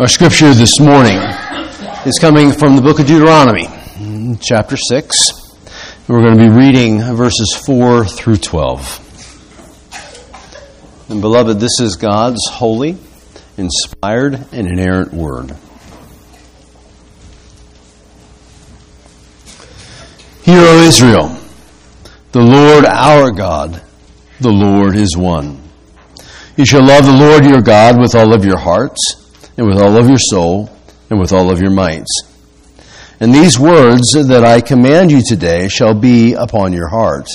Our scripture this morning is coming from the book of Deuteronomy, chapter 6. We're going to be reading verses 4 through 12. And beloved, this is God's holy, inspired, and inerrant word. Hear, O Israel, the Lord our God, the Lord is one. You shall love the Lord your God with all of your hearts and with all of your soul, and with all of your might. And these words that I command you today shall be upon your heart.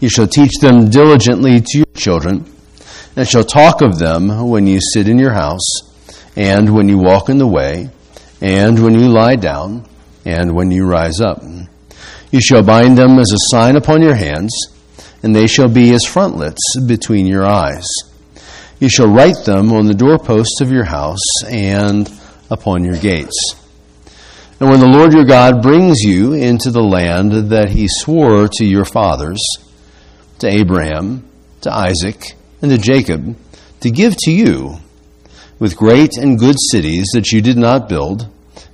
You shall teach them diligently to your children, and shall talk of them when you sit in your house, and when you walk in the way, and when you lie down, and when you rise up. You shall bind them as a sign upon your hands, and they shall be as frontlets between your eyes. You shall write them on the doorposts of your house and upon your gates. And when the Lord your God brings you into the land that he swore to your fathers, to Abraham, to Isaac, and to Jacob, to give to you, with great and good cities that you did not build,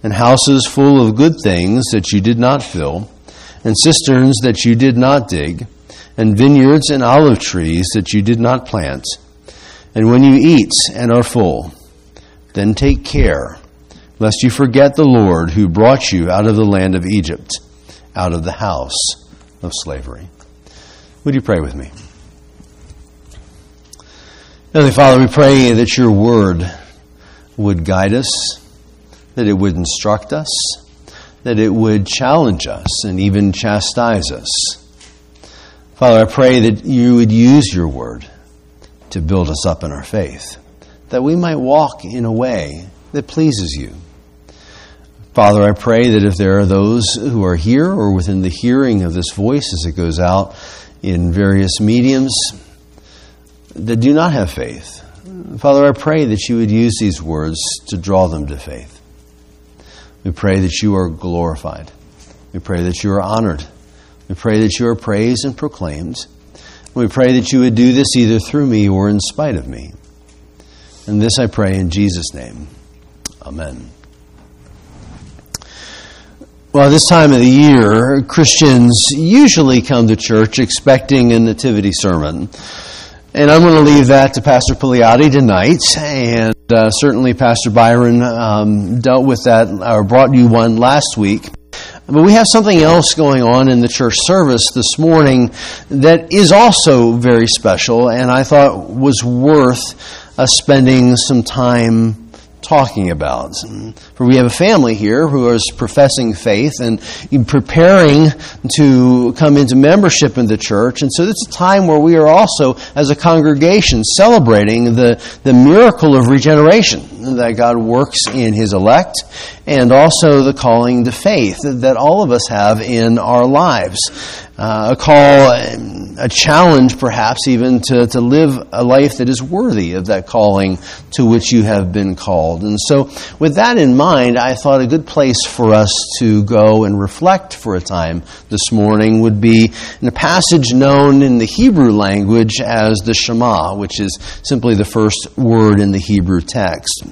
and houses full of good things that you did not fill, and cisterns that you did not dig, and vineyards and olive trees that you did not plant, and when you eat and are full, then take care, lest you forget the Lord who brought you out of the land of Egypt, out of the house of slavery. Would you pray with me? Heavenly Father, we pray that your word would guide us, that it would instruct us, that it would challenge us and even chastise us. Father, I pray that you would use your word to build us up in our faith, that we might walk in a way that pleases you. Father, I pray that if there are those who are here or within the hearing of this voice as it goes out in various mediums that do not have faith, Father, I pray that you would use these words to draw them to faith. We pray that you are glorified. We pray that you are honored. We pray that you are praised and proclaimed. We pray that you would do this either through me or in spite of me. And this I pray in Jesus' name. Amen. Well, this time of the year, Christians usually come to church expecting a nativity sermon. And I'm going to leave that to Pastor Pugliati tonight. And uh, certainly Pastor Byron um, dealt with that or brought you one last week. But we have something else going on in the church service this morning that is also very special and I thought was worth uh, spending some time talking about. For we have a family here who is professing faith and preparing to come into membership in the church. And so it's a time where we are also, as a congregation, celebrating the, the miracle of regeneration that God works in His elect and also the calling to faith that all of us have in our lives. Uh, a call, a challenge perhaps even to, to live a life that is worthy of that calling to which you have been called. And so, with that in mind, I thought a good place for us to go and reflect for a time this morning would be in a passage known in the Hebrew language as the Shema, which is simply the first word in the Hebrew text.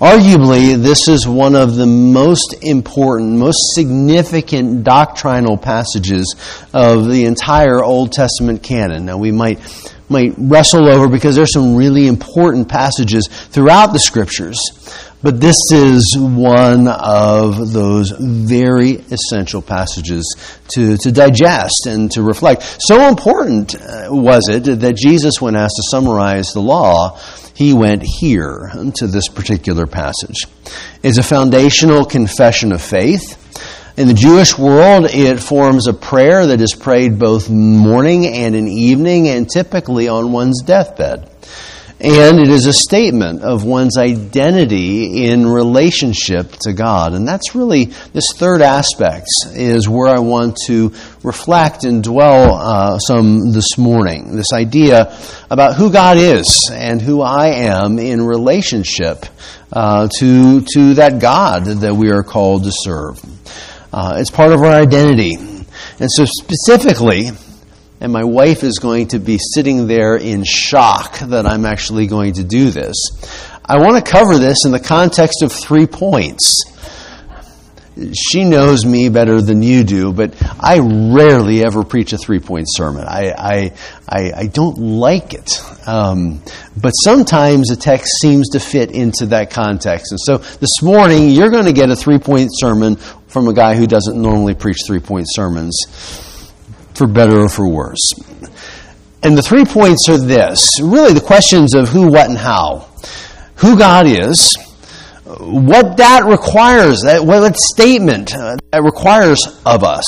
Arguably, this is one of the most important, most significant doctrinal passages of the entire Old Testament canon. Now, we might might wrestle over because there's some really important passages throughout the scriptures. But this is one of those very essential passages to, to digest and to reflect. So important uh, was it that Jesus, when asked to summarize the law, he went here to this particular passage. It's a foundational confession of faith. In the Jewish world, it forms a prayer that is prayed both morning and in evening, and typically on one's deathbed. And it is a statement of one's identity in relationship to God. And that's really this third aspect is where I want to reflect and dwell uh, some this morning. This idea about who God is and who I am in relationship uh, to, to that God that we are called to serve. Uh, it's part of our identity. And so specifically, and my wife is going to be sitting there in shock that I'm actually going to do this. I want to cover this in the context of three points. She knows me better than you do, but I rarely ever preach a three point sermon. I, I, I, I, don't like it. Um, but sometimes a text seems to fit into that context. And so this morning, you're going to get a three point sermon from a guy who doesn't normally preach three point sermons, for better or for worse. And the three points are this really the questions of who, what, and how. Who God is, what that requires, that, what statement uh, that requires of us,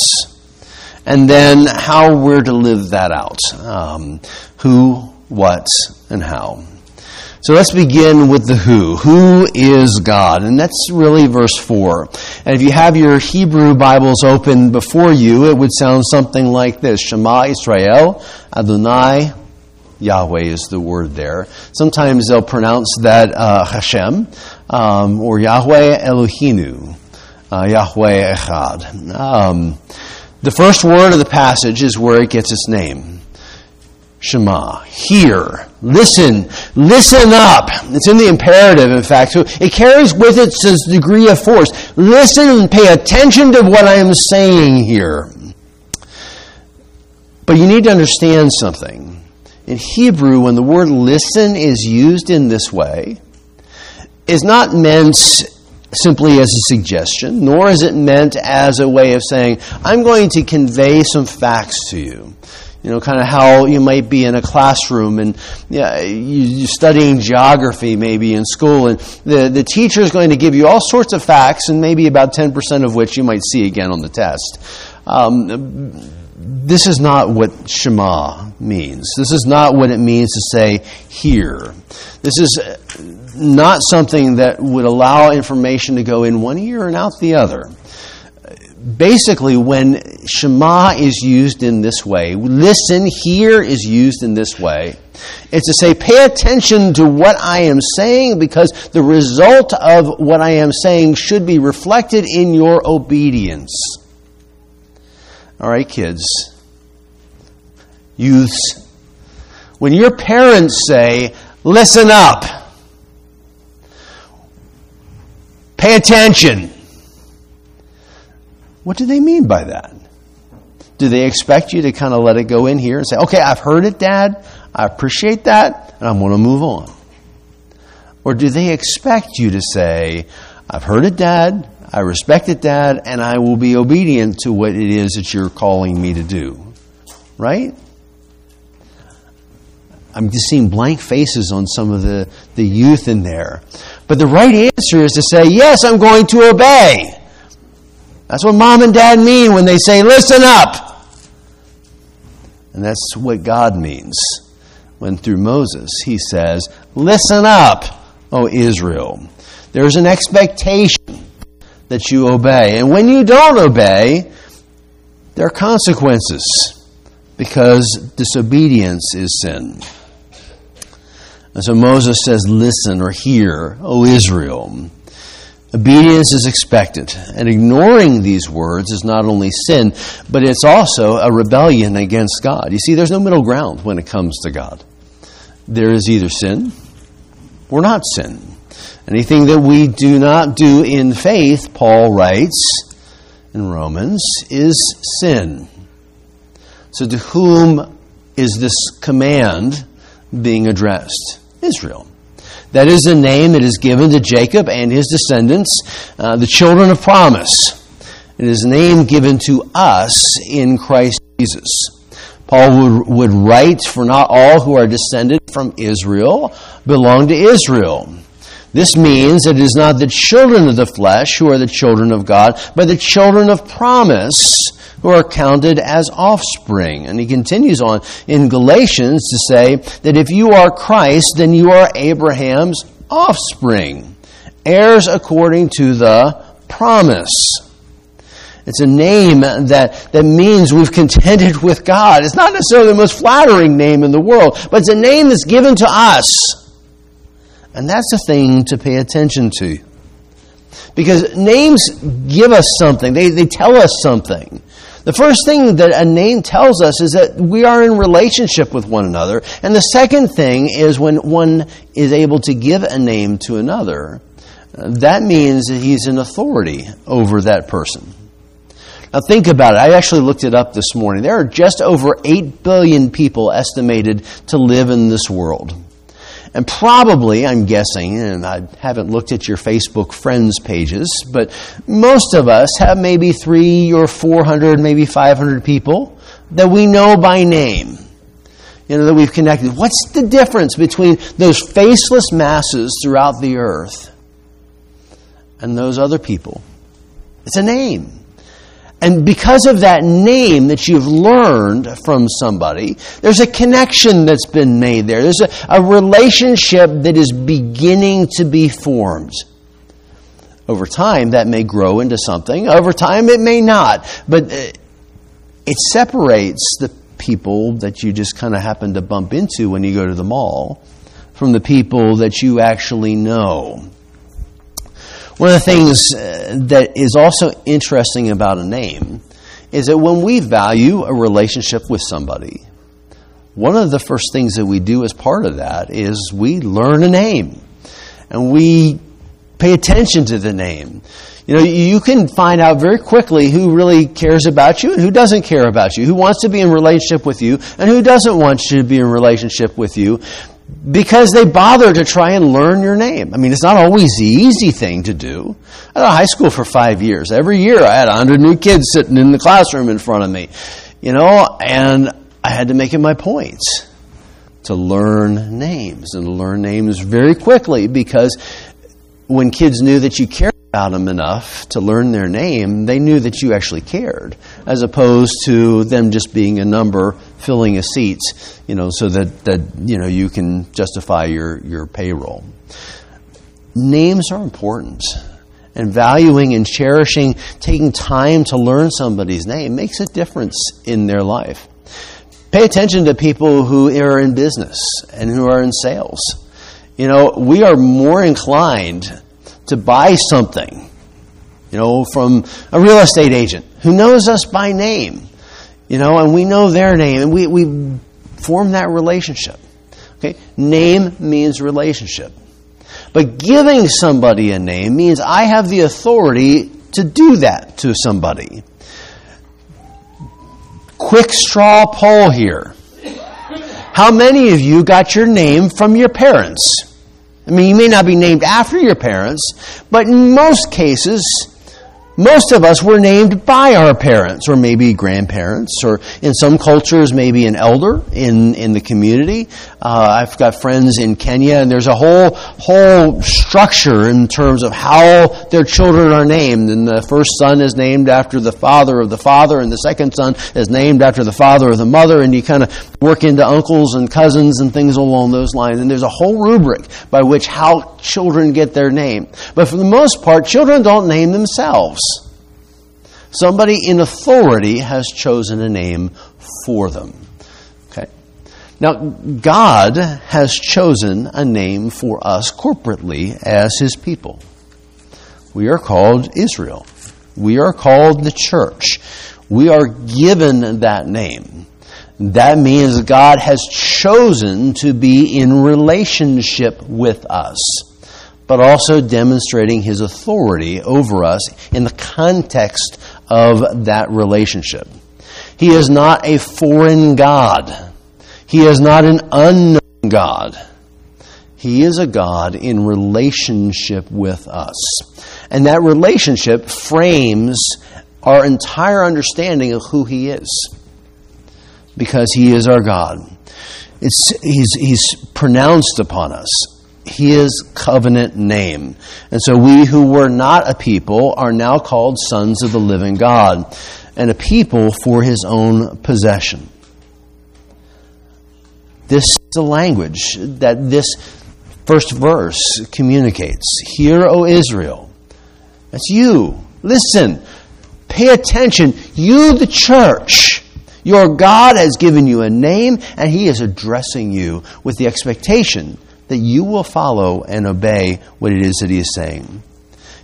and then how we're to live that out. Um, who, what, and how. So let's begin with the who. Who is God? And that's really verse 4. And if you have your Hebrew Bibles open before you, it would sound something like this Shema Israel, Adonai, Yahweh is the word there. Sometimes they'll pronounce that uh, Hashem, um, or Yahweh Elohinu, uh, Yahweh Echad. Um, the first word of the passage is where it gets its name. Shema. Hear. Listen. Listen up. It's in the imperative, in fact. So it carries with it this degree of force. Listen and pay attention to what I am saying here. But you need to understand something. In Hebrew, when the word listen is used in this way, is not meant simply as a suggestion, nor is it meant as a way of saying, I'm going to convey some facts to you. You know, kind of how you might be in a classroom and yeah, you're studying geography maybe in school, and the, the teacher is going to give you all sorts of facts, and maybe about 10% of which you might see again on the test. Um, this is not what Shema means. This is not what it means to say here. This is not something that would allow information to go in one ear and out the other basically, when Shema is used in this way, listen here is used in this way, it's to say, pay attention to what I am saying because the result of what I am saying should be reflected in your obedience. All right, kids, youths, when your parents say, listen up, pay attention, what do they mean by that? Do they expect you to kind of let it go in here and say, okay, I've heard it, Dad, I appreciate that, and I'm going to move on? Or do they expect you to say, I've heard it, Dad, I respect it, Dad, and I will be obedient to what it is that you're calling me to do? Right? I'm just seeing blank faces on some of the, the youth in there. But the right answer is to say, Yes, I'm going to obey. That's what mom and dad mean when they say, listen up. And that's what God means when through Moses he says, listen up, O Israel. There's an expectation that you obey. And when you don't obey, there are consequences because disobedience is sin. And so Moses says, Listen or hear, O Israel. Obedience is expected, and ignoring these words is not only sin, but it's also a rebellion against God. You see, there's no middle ground when it comes to God. There is either sin or not sin. Anything that we do not do in faith, Paul writes in Romans, is sin. So, to whom is this command being addressed? Israel. That is a name that is given to Jacob and his descendants, uh, the children of promise. It is a name given to us in Christ Jesus. Paul would, would write, For not all who are descended from Israel belong to Israel. This means that it is not the children of the flesh who are the children of God, but the children of promise who are counted as offspring. And he continues on in Galatians to say that if you are Christ, then you are Abraham's offspring, heirs according to the promise. It's a name that, that means we've contended with God. It's not necessarily the most flattering name in the world, but it's a name that's given to us. And that's a thing to pay attention to. Because names give us something, they, they tell us something. The first thing that a name tells us is that we are in relationship with one another. And the second thing is when one is able to give a name to another, that means that he's an authority over that person. Now think about it. I actually looked it up this morning. There are just over 8 billion people estimated to live in this world. And probably, I'm guessing, and I haven't looked at your Facebook friends pages, but most of us have maybe three or 400, maybe 500 people that we know by name. You know, that we've connected. What's the difference between those faceless masses throughout the earth and those other people? It's a name. And because of that name that you've learned from somebody, there's a connection that's been made there. There's a, a relationship that is beginning to be formed. Over time, that may grow into something. Over time, it may not. But uh, it separates the people that you just kind of happen to bump into when you go to the mall from the people that you actually know. One of the things uh, that is also interesting about a name is that when we value a relationship with somebody, one of the first things that we do as part of that is we learn a name and we pay attention to the name. You know, you can find out very quickly who really cares about you and who doesn't care about you, who wants to be in relationship with you and who doesn't want you to be in relationship with you because they bother to try and learn your name. I mean, it's not always the easy thing to do. I was in high school for five years. Every year I had 100 new kids sitting in the classroom in front of me, you know, and I had to make it my point to learn names and learn names very quickly because when kids knew that you cared about them enough to learn their name, they knew that you actually cared, as opposed to them just being a number filling a seats, you know, so that, that you know you can justify your, your payroll. Names are important. And valuing and cherishing, taking time to learn somebody's name makes a difference in their life. Pay attention to people who are in business and who are in sales. You know, we are more inclined to buy something, you know, from a real estate agent who knows us by name you know, and we know their name, and we, we form that relationship. Okay? Name means relationship. But giving somebody a name means I have the authority to do that to somebody. Quick straw poll here. How many of you got your name from your parents? I mean, you may not be named after your parents, but in most cases, most of us were named by our parents, or maybe grandparents, or in some cultures, maybe an elder in, in the community. Uh, I've got friends in Kenya, and there's a whole whole structure in terms of how their children are named. And the first son is named after the father of the father, and the second son is named after the father of the mother, and you kind of work into uncles and cousins and things along those lines. And there's a whole rubric by which how children get their name. But for the most part, children don't name themselves. Somebody in authority has chosen a name for them. Now, God has chosen a name for us corporately as His people. We are called Israel. We are called the church. We are given that name. That means God has chosen to be in relationship with us but also demonstrating his authority over us in the context of that relationship. He is not a foreign God. He is not an unknown God. He is a God in relationship with us. And that relationship frames our entire understanding of who He is. Because He is our God. It's, he's, he's pronounced upon us his covenant name. And so we who were not a people are now called sons of the living God and a people for his own possession. This is the language that this first verse communicates. Hear, O Israel. That's you. Listen. Pay attention. You, the church. Your God has given you a name, and He is addressing you with the expectation that you will follow and obey what it is that he is saying.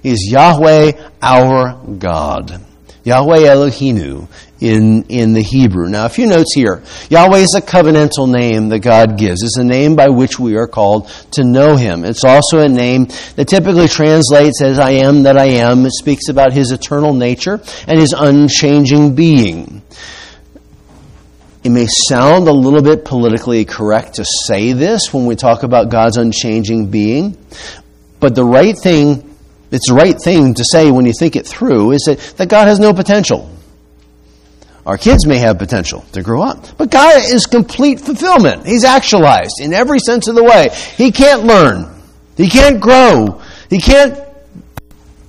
He is Yahweh our God. Yahweh Elohim in, in the Hebrew. Now, a few notes here. Yahweh is a covenantal name that God gives. It's a name by which we are called to know Him. It's also a name that typically translates as I am that I am. It speaks about His eternal nature and His unchanging being. It may sound a little bit politically correct to say this when we talk about God's unchanging being, but the right thing, it's the right thing to say when you think it through, is that, that God has no potential. Our kids may have potential to grow up, but God is complete fulfillment. He's actualized in every sense of the way. He can't learn. He can't grow. He can't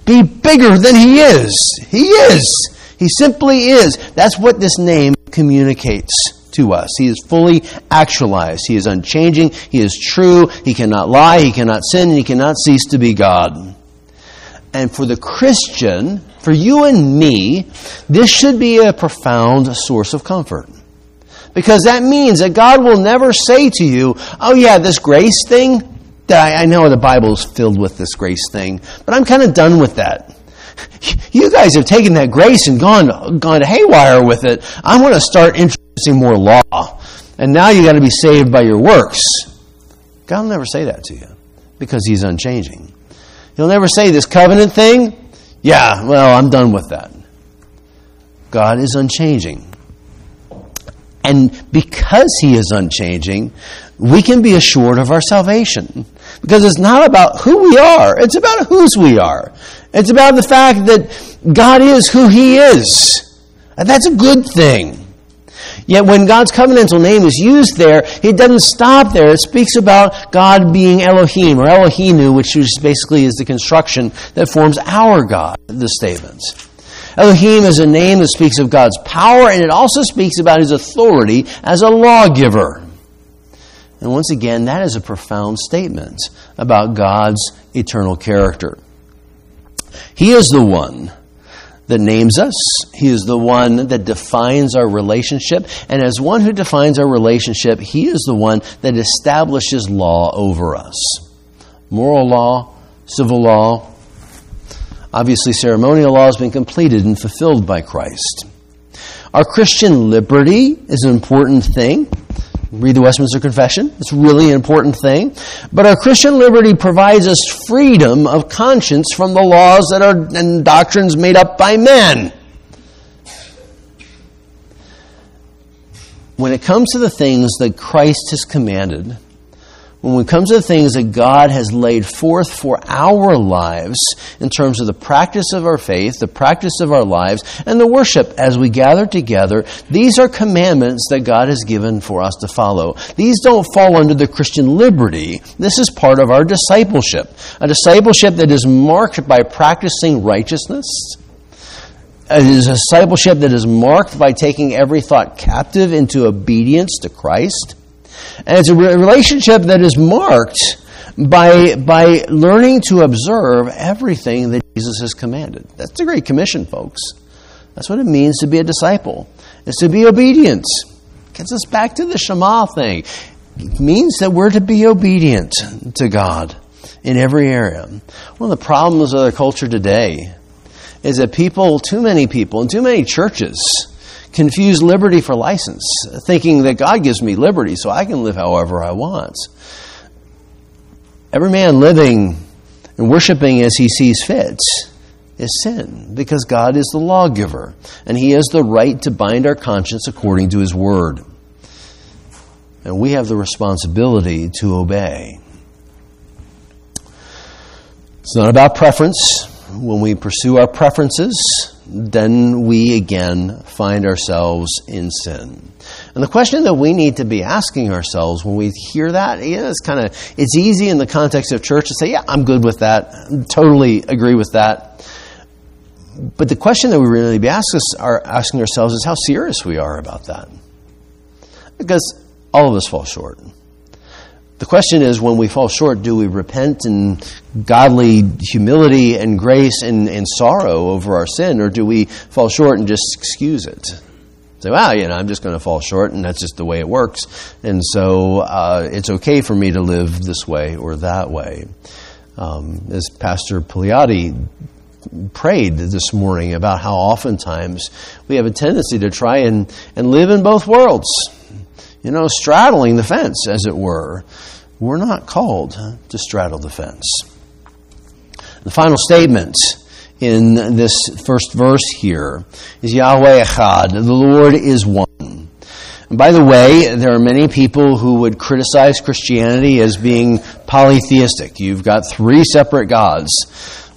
be bigger than he is. He is. He simply is. That's what this name communicates to us. He is fully actualized. He is unchanging. He is true. He cannot lie. He cannot sin. And he cannot cease to be God. And for the Christian, for you and me, this should be a profound source of comfort. Because that means that God will never say to you, oh yeah, this grace thing, I know the Bible is filled with this grace thing, but I'm kind of done with that. You guys have taken that grace and gone, gone haywire with it. I want to start introducing more law. And now you got to be saved by your works. God will never say that to you because He's unchanging. He'll never say this covenant thing. Yeah, well, I'm done with that. God is unchanging. And because He is unchanging, we can be assured of our salvation. Because it's not about who we are, it's about whose we are. It's about the fact that God is who He is. And that's a good thing. Yet when God's covenantal name is used there, it doesn't stop there. It speaks about God being Elohim or Elohinu, which basically is the construction that forms our God, the statements. Elohim is a name that speaks of God's power, and it also speaks about his authority as a lawgiver. And once again, that is a profound statement about God's eternal character. He is the one that names us. He is the one that defines our relationship. And as one who defines our relationship, He is the one that establishes law over us moral law, civil law. Obviously, ceremonial law has been completed and fulfilled by Christ. Our Christian liberty is an important thing. Read the Westminster Confession. It's really an important thing. But our Christian liberty provides us freedom of conscience from the laws that are and doctrines made up by men. When it comes to the things that Christ has commanded, when we come to the things that God has laid forth for our lives in terms of the practice of our faith, the practice of our lives, and the worship as we gather together, these are commandments that God has given for us to follow. These don't fall under the Christian liberty. This is part of our discipleship. A discipleship that is marked by practicing righteousness. It is a discipleship that is marked by taking every thought captive into obedience to Christ and it's a relationship that is marked by, by learning to observe everything that Jesus has commanded. That's a great commission, folks. That's what it means to be a disciple. It's to be obedient. Gets us back to the Shema thing. It means that we're to be obedient to God in every area. One of the problems of the culture today is that people, too many people, and too many churches, confuse liberty for license, thinking that God gives me liberty so I can live however I want. Every man living and worshiping as he sees fit is sin because God is the lawgiver and he has the right to bind our conscience according to his word. And we have the responsibility to obey. It's not about preference. When we pursue our preferences, then we again find ourselves in sin. And the question that we need to be asking ourselves when we hear that is kind of it's easy in the context of church to say, yeah, I'm good with that. Totally agree with that. But the question that we really be asking, are asking ourselves is how serious we are about that. Because all of us fall short. The question is when we fall short, do we repent in godly humility and grace and, and sorrow over our sin, or do we fall short and just excuse it? Say, well, you know, I'm just going to fall short, and that's just the way it works. And so uh, it's okay for me to live this way or that way. Um, as Pastor Pugliati prayed this morning about how oftentimes we have a tendency to try and, and live in both worlds, you know, straddling the fence, as it were. We're not called to straddle the fence. The final statement in this first verse here is Yahweh Echad, the Lord is one. And by the way, there are many people who would criticize Christianity as being polytheistic. You've got three separate gods.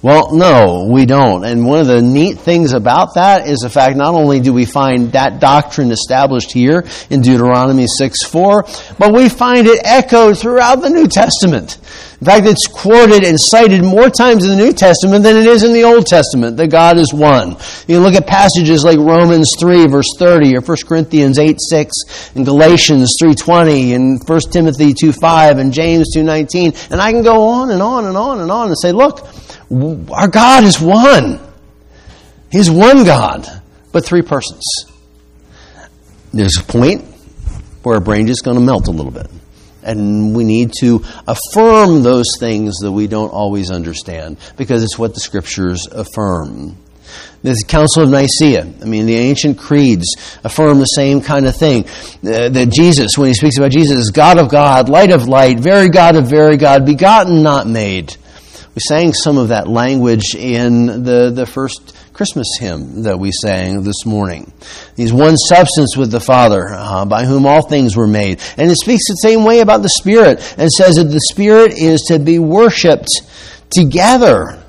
Well, no, we don't. And one of the neat things about that is the fact not only do we find that doctrine established here in Deuteronomy 6 4, but we find it echoed throughout the New Testament. In fact, it's quoted and cited more times in the New Testament than it is in the Old Testament, that God is one. You look at passages like Romans 3 verse 30 or 1 Corinthians 8 6 and Galatians 3.20 and 1 Timothy 2 5 and James 2.19 and I can go on and on and on and on and say, look, our God is one. He's one God, but three persons. There's a point where our brain is going to melt a little bit. And we need to affirm those things that we don't always understand because it's what the scriptures affirm. The Council of Nicaea, I mean, the ancient creeds affirm the same kind of thing. Uh, that Jesus, when he speaks about Jesus, is God of God, light of light, very God of very God, begotten, not made. We sang some of that language in the, the first Christmas hymn that we sang this morning. He's one substance with the Father, uh, by whom all things were made. And it speaks the same way about the Spirit and says that the Spirit is to be worshiped together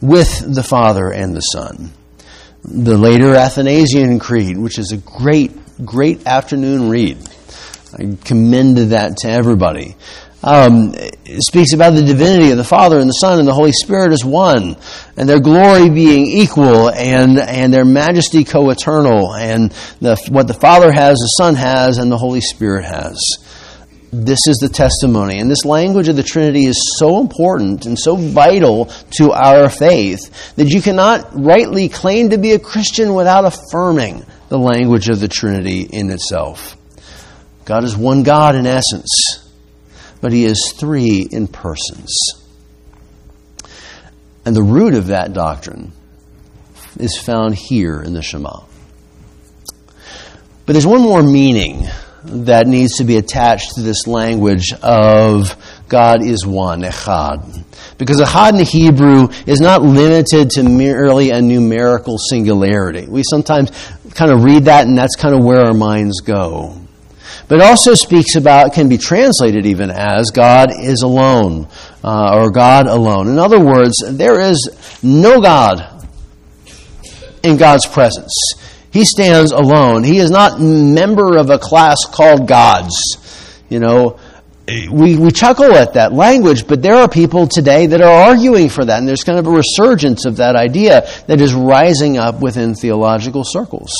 with the Father and the Son. The later Athanasian Creed, which is a great, great afternoon read. I commend that to everybody um, speaks about the divinity of the Father and the Son and the Holy Spirit as one, and their glory being equal, and and their majesty co-eternal, and the, what the Father has, the Son has, and the Holy Spirit has. This is the testimony, and this language of the Trinity is so important and so vital to our faith that you cannot rightly claim to be a Christian without affirming the language of the Trinity in itself. God is one God in essence but he is three in persons. And the root of that doctrine is found here in the Shema. But there's one more meaning that needs to be attached to this language of God is one, echad. Because echad in Hebrew is not limited to merely a numerical singularity. We sometimes kind of read that and that's kind of where our minds go. But also speaks about, can be translated even as God is alone, uh, or God alone. In other words, there is no God in God's presence. He stands alone. He is not member of a class called gods. You know, we, we chuckle at that language, but there are people today that are arguing for that, and there's kind of a resurgence of that idea that is rising up within theological circles.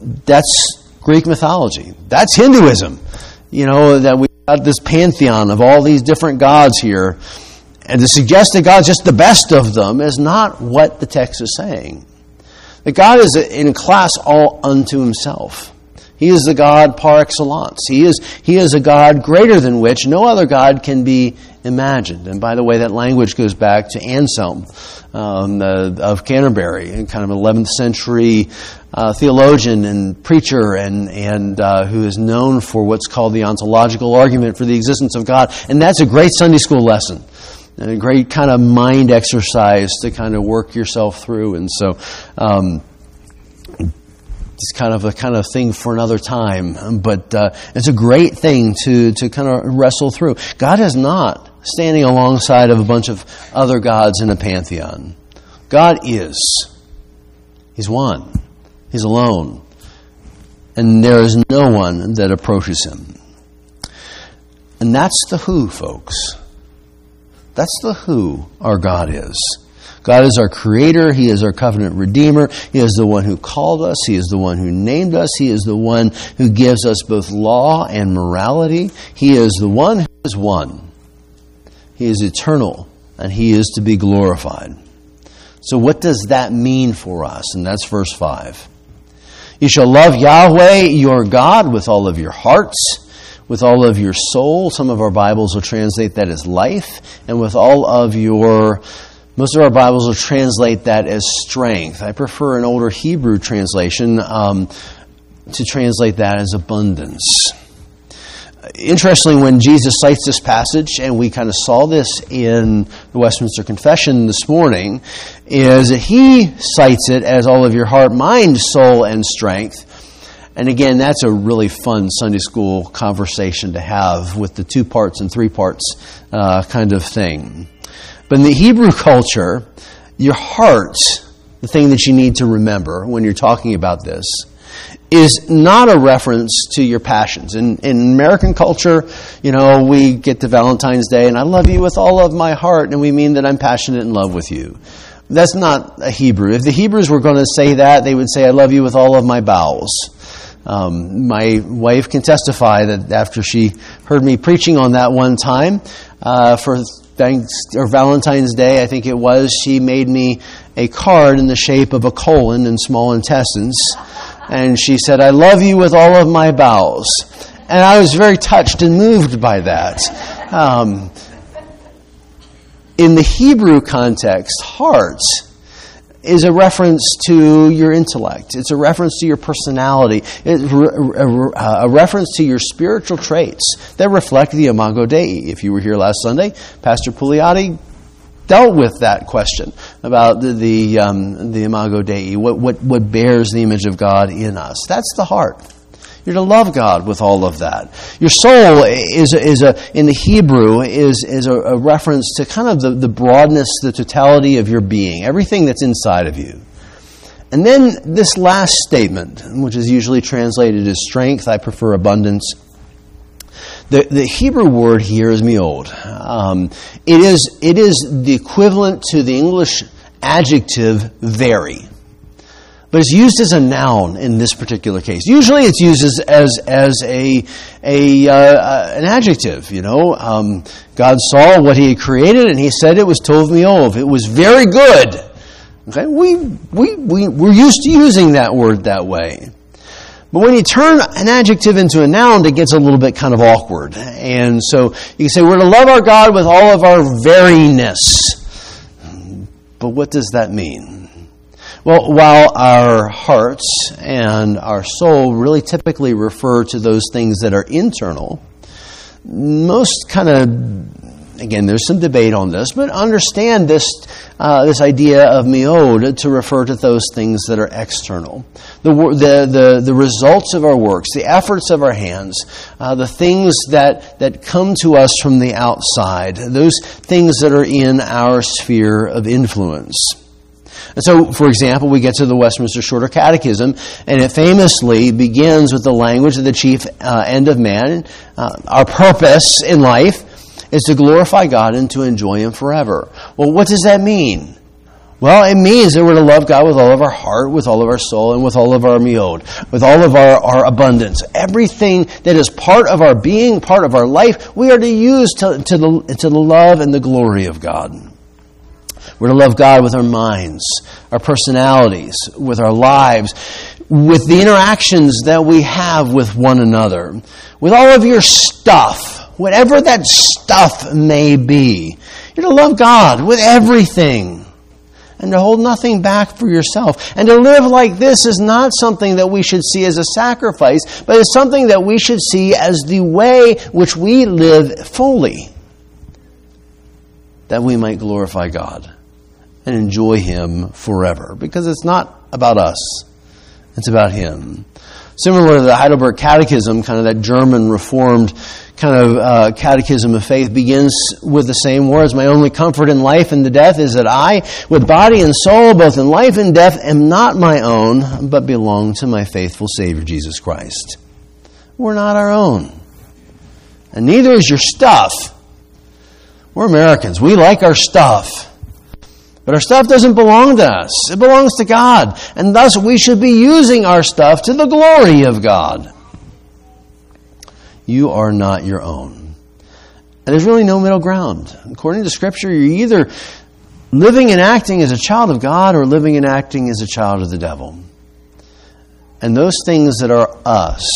That's Greek mythology. That's Hinduism. You know, that we've got this pantheon of all these different gods here. And to suggest that God's just the best of them is not what the text is saying. That God is in class all unto himself. He is the God par excellence. He is, he is a God greater than which no other God can be imagined. And by the way, that language goes back to Anselm um, uh, of Canterbury, in kind of 11th century uh, theologian and preacher, and and uh, who is known for what's called the ontological argument for the existence of God. And that's a great Sunday school lesson. And a great kind of mind exercise to kind of work yourself through. And so, um, it's kind of a kind of thing for another time, but uh, it's a great thing to to kind of wrestle through. God is not standing alongside of a bunch of other gods in a pantheon. God is. He's one. He's alone. And there is no one that approaches him. And that's the who, folks. That's the who our God is. God is our creator. He is our covenant redeemer. He is the one who called us. He is the one who named us. He is the one who gives us both law and morality. He is the one who is one. He is eternal and he is to be glorified. So, what does that mean for us? And that's verse 5. You shall love Yahweh your God with all of your hearts, with all of your soul. Some of our Bibles will translate that as life, and with all of your Most of our Bibles will translate that as strength. I prefer an older Hebrew translation um, to translate that as abundance. Interestingly, when Jesus cites this passage, and we kind of saw this in the Westminster Confession this morning, is he cites it as all of your heart, mind, soul, and strength. And again, that's a really fun Sunday school conversation to have with the two parts and three parts uh, kind of thing. But in the Hebrew culture, your heart, the thing that you need to remember when you're talking about this, is not a reference to your passions. In, in American culture, you know, we get to Valentine's Day and I love you with all of my heart, and we mean that I'm passionate in love with you. That's not a Hebrew. If the Hebrews were going to say that, they would say, I love you with all of my bowels. Um, my wife can testify that after she heard me preaching on that one time uh, for thanks or Valentine's Day, I think it was, she made me a card in the shape of a colon and small intestines and she said, I love you with all of my bowels. And I was very touched and moved by that. Um, in the Hebrew context, heart is a reference to your intellect. It's a reference to your personality. It's a reference to your spiritual traits that reflect the Imago Dei. If you were here last Sunday, Pastor Pugliati dealt with that question about the the, um, the imago Dei, what, what what bears the image of God in us. That's the heart. You're to love God with all of that. Your soul is is a in the Hebrew is is a, a reference to kind of the, the broadness, the totality of your being, everything that's inside of you. And then this last statement, which is usually translated as strength, I prefer abundance the, the Hebrew word here is meod. Um, it, is, it is the equivalent to the English adjective very. But it's used as a noun in this particular case. Usually it's used as, as, as a, a, uh, uh, an adjective, you know. Um, God saw what he had created and he said it was tov meod. It was very good. Okay? We, we, we, we're used to using that word that way. But when you turn an adjective into a noun, it gets a little bit kind of awkward. And so you can say we're to love our God with all of our veriness. But what does that mean? Well, while our hearts and our soul really typically refer to those things that are internal, most kind of again, there's some debate on this, but understand this, uh, this idea of meod to refer to those things that are external. The, the, the, the results of our works, the efforts of our hands, uh, the things that, that come to us from the outside, those things that are in our sphere of influence. And so, for example, we get to the Westminster Shorter Catechism, and it famously begins with the language of the chief uh, end of man, uh, our purpose in life, is to glorify God and to enjoy Him forever. Well, what does that mean? Well, it means that we're to love God with all of our heart, with all of our soul, and with all of our meod, with all of our, our abundance. Everything that is part of our being, part of our life, we are to use to, to, the, to the love and the glory of God. We're to love God with our minds, our personalities, with our lives, with the interactions that we have with one another, with all of your stuff whatever that stuff may be. You're to love God with everything and to hold nothing back for yourself. And to live like this is not something that we should see as a sacrifice, but it's something that we should see as the way which we live fully, that we might glorify God and enjoy Him forever. Because it's not about us, it's about Him. Similar to the Heidelberg Catechism, kind of that German Reformed kind of uh, catechism of faith begins with the same words My only comfort in life and the death is that I, with body and soul, both in life and death, am not my own, but belong to my faithful Savior, Jesus Christ. We're not our own. And neither is your stuff. We're Americans. We like our stuff. But our stuff doesn't belong to us, it belongs to God. And thus we should be using our stuff to the glory of God. You are not your own. And there's really no middle ground. According to Scripture, you're either living and acting as a child of God or living and acting as a child of the devil. And those things that are us,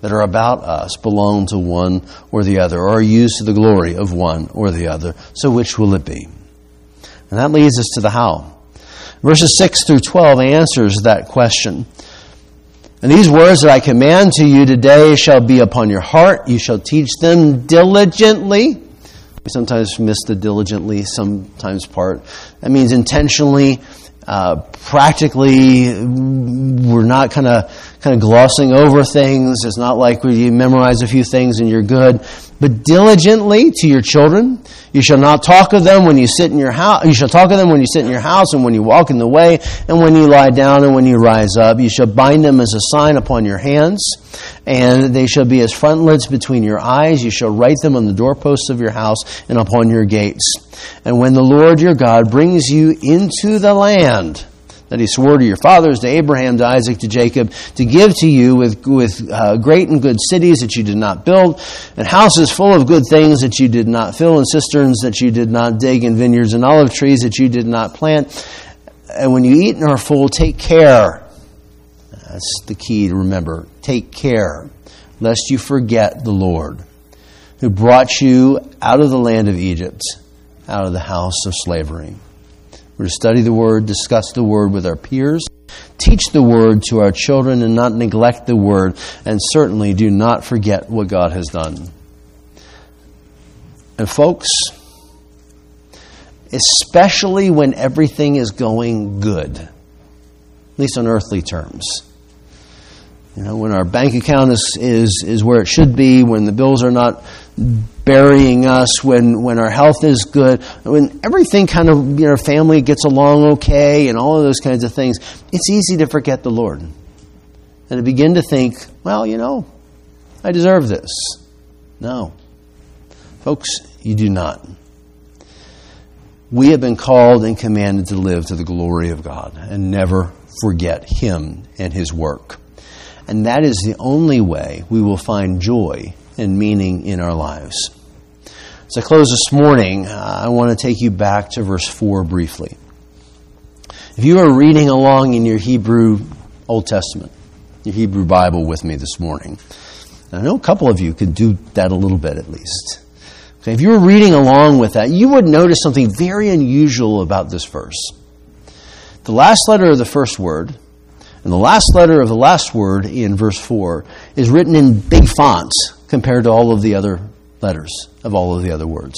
that are about us, belong to one or the other, or are used to the glory of one or the other. So which will it be? And that leads us to the how. Verses 6 through 12 answers that question. And these words that I command to you today shall be upon your heart. You shall teach them diligently. We sometimes miss the diligently, sometimes part. That means intentionally, uh, practically. We're not kind of kind of glossing over things. It's not like you memorize a few things and you're good. But diligently to your children, you shall not talk of them when you sit in your house. You shall talk of them when you sit in your house and when you walk in the way and when you lie down and when you rise up. You shall bind them as a sign upon your hands and they shall be as frontlets between your eyes. You shall write them on the doorposts of your house and upon your gates. And when the Lord your God brings you into the land, that he swore to your fathers, to Abraham, to Isaac, to Jacob, to give to you with, with uh, great and good cities that you did not build, and houses full of good things that you did not fill, and cisterns that you did not dig, and vineyards and olive trees that you did not plant. And when you eat and are full, take care. That's the key to remember. Take care, lest you forget the Lord, who brought you out of the land of Egypt, out of the house of slavery. We're to study the Word, discuss the Word with our peers, teach the Word to our children, and not neglect the Word, and certainly do not forget what God has done. And, folks, especially when everything is going good, at least on earthly terms. You know, when our bank account is, is, is where it should be, when the bills are not burying us, when, when our health is good, when everything kind of, you know, family gets along okay and all of those kinds of things, it's easy to forget the Lord. And to begin to think, well, you know, I deserve this. No. Folks, you do not. We have been called and commanded to live to the glory of God and never forget Him and His work. And that is the only way we will find joy and meaning in our lives. As I close this morning, uh, I want to take you back to verse 4 briefly. If you are reading along in your Hebrew Old Testament, your Hebrew Bible with me this morning, I know a couple of you could do that a little bit at least. Okay, if you were reading along with that, you would notice something very unusual about this verse. The last letter of the first word and the last letter of the last word in verse 4 is written in big fonts compared to all of the other letters of all of the other words.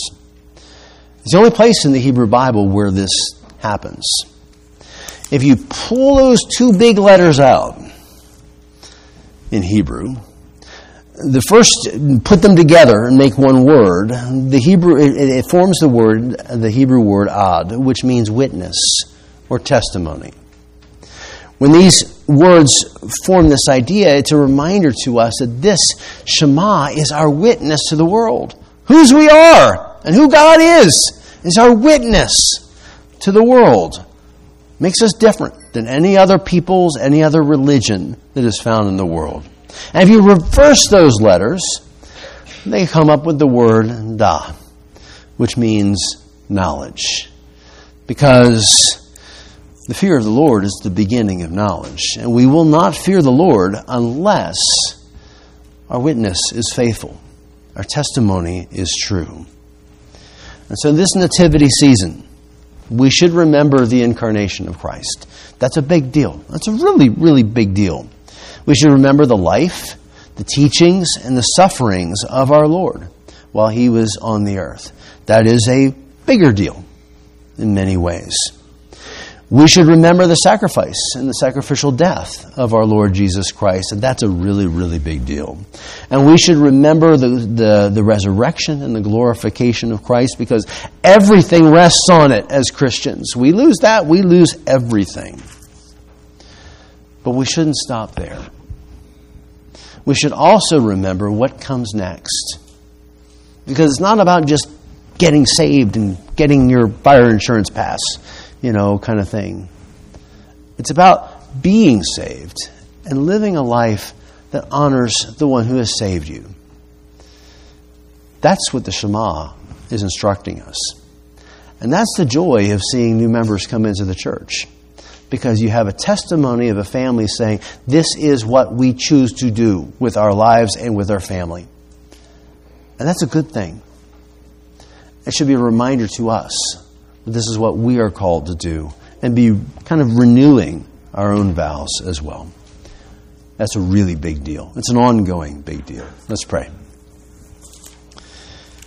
It's the only place in the Hebrew Bible where this happens. If you pull those two big letters out in Hebrew, the first put them together and make one word. The Hebrew it, it forms the word, the Hebrew word ad, which means witness or testimony. When these words form this idea, it's a reminder to us that this Shema is our witness to the world. Whose we are and who God is is our witness to the world. Makes us different than any other peoples, any other religion that is found in the world. And if you reverse those letters, they come up with the word da, which means knowledge. Because the fear of the Lord is the beginning of knowledge. And we will not fear the Lord unless our witness is faithful, our testimony is true. And so, this nativity season, we should remember the incarnation of Christ. That's a big deal. That's a really, really big deal. We should remember the life, the teachings, and the sufferings of our Lord while he was on the earth. That is a bigger deal in many ways. We should remember the sacrifice and the sacrificial death of our Lord Jesus Christ, and that's a really, really big deal. And we should remember the, the, the, resurrection and the glorification of Christ because everything rests on it as Christians. We lose that, we lose everything. But we shouldn't stop there. We should also remember what comes next. Because it's not about just getting saved and getting your fire insurance pass you know, kind of thing. It's about being saved and living a life that honors the one who has saved you. That's what the Shema is instructing us. And that's the joy of seeing new members come into the church. Because you have a testimony of a family saying, This is what we choose to do with our lives and with our family. And that's a good thing. It should be a reminder to us this is what we are called to do and be kind of renewing our own vows as well. That's a really big deal. It's an ongoing big deal. Let's pray.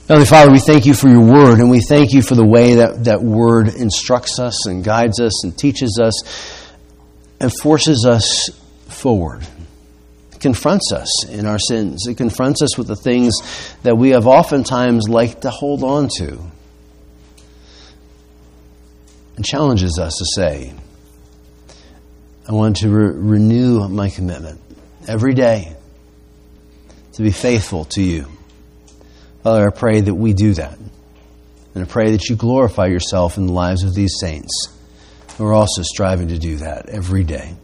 Heavenly Father, we thank you for your word, and we thank you for the way that that word instructs us and guides us and teaches us and forces us forward. It confronts us in our sins. It confronts us with the things that we have oftentimes liked to hold on to. Challenges us to say, I want to re- renew my commitment every day to be faithful to you. Father, I pray that we do that. And I pray that you glorify yourself in the lives of these saints who are also striving to do that every day.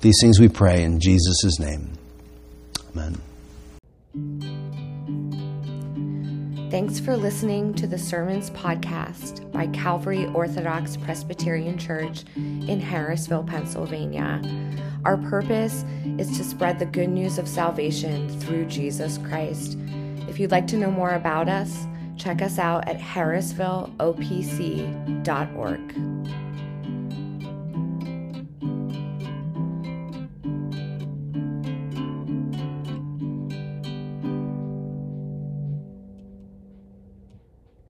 These things we pray in Jesus' name. Amen. Thanks for listening to the Sermons Podcast by Calvary Orthodox Presbyterian Church in Harrisville, Pennsylvania. Our purpose is to spread the good news of salvation through Jesus Christ. If you'd like to know more about us, check us out at harrisvilleopc.org.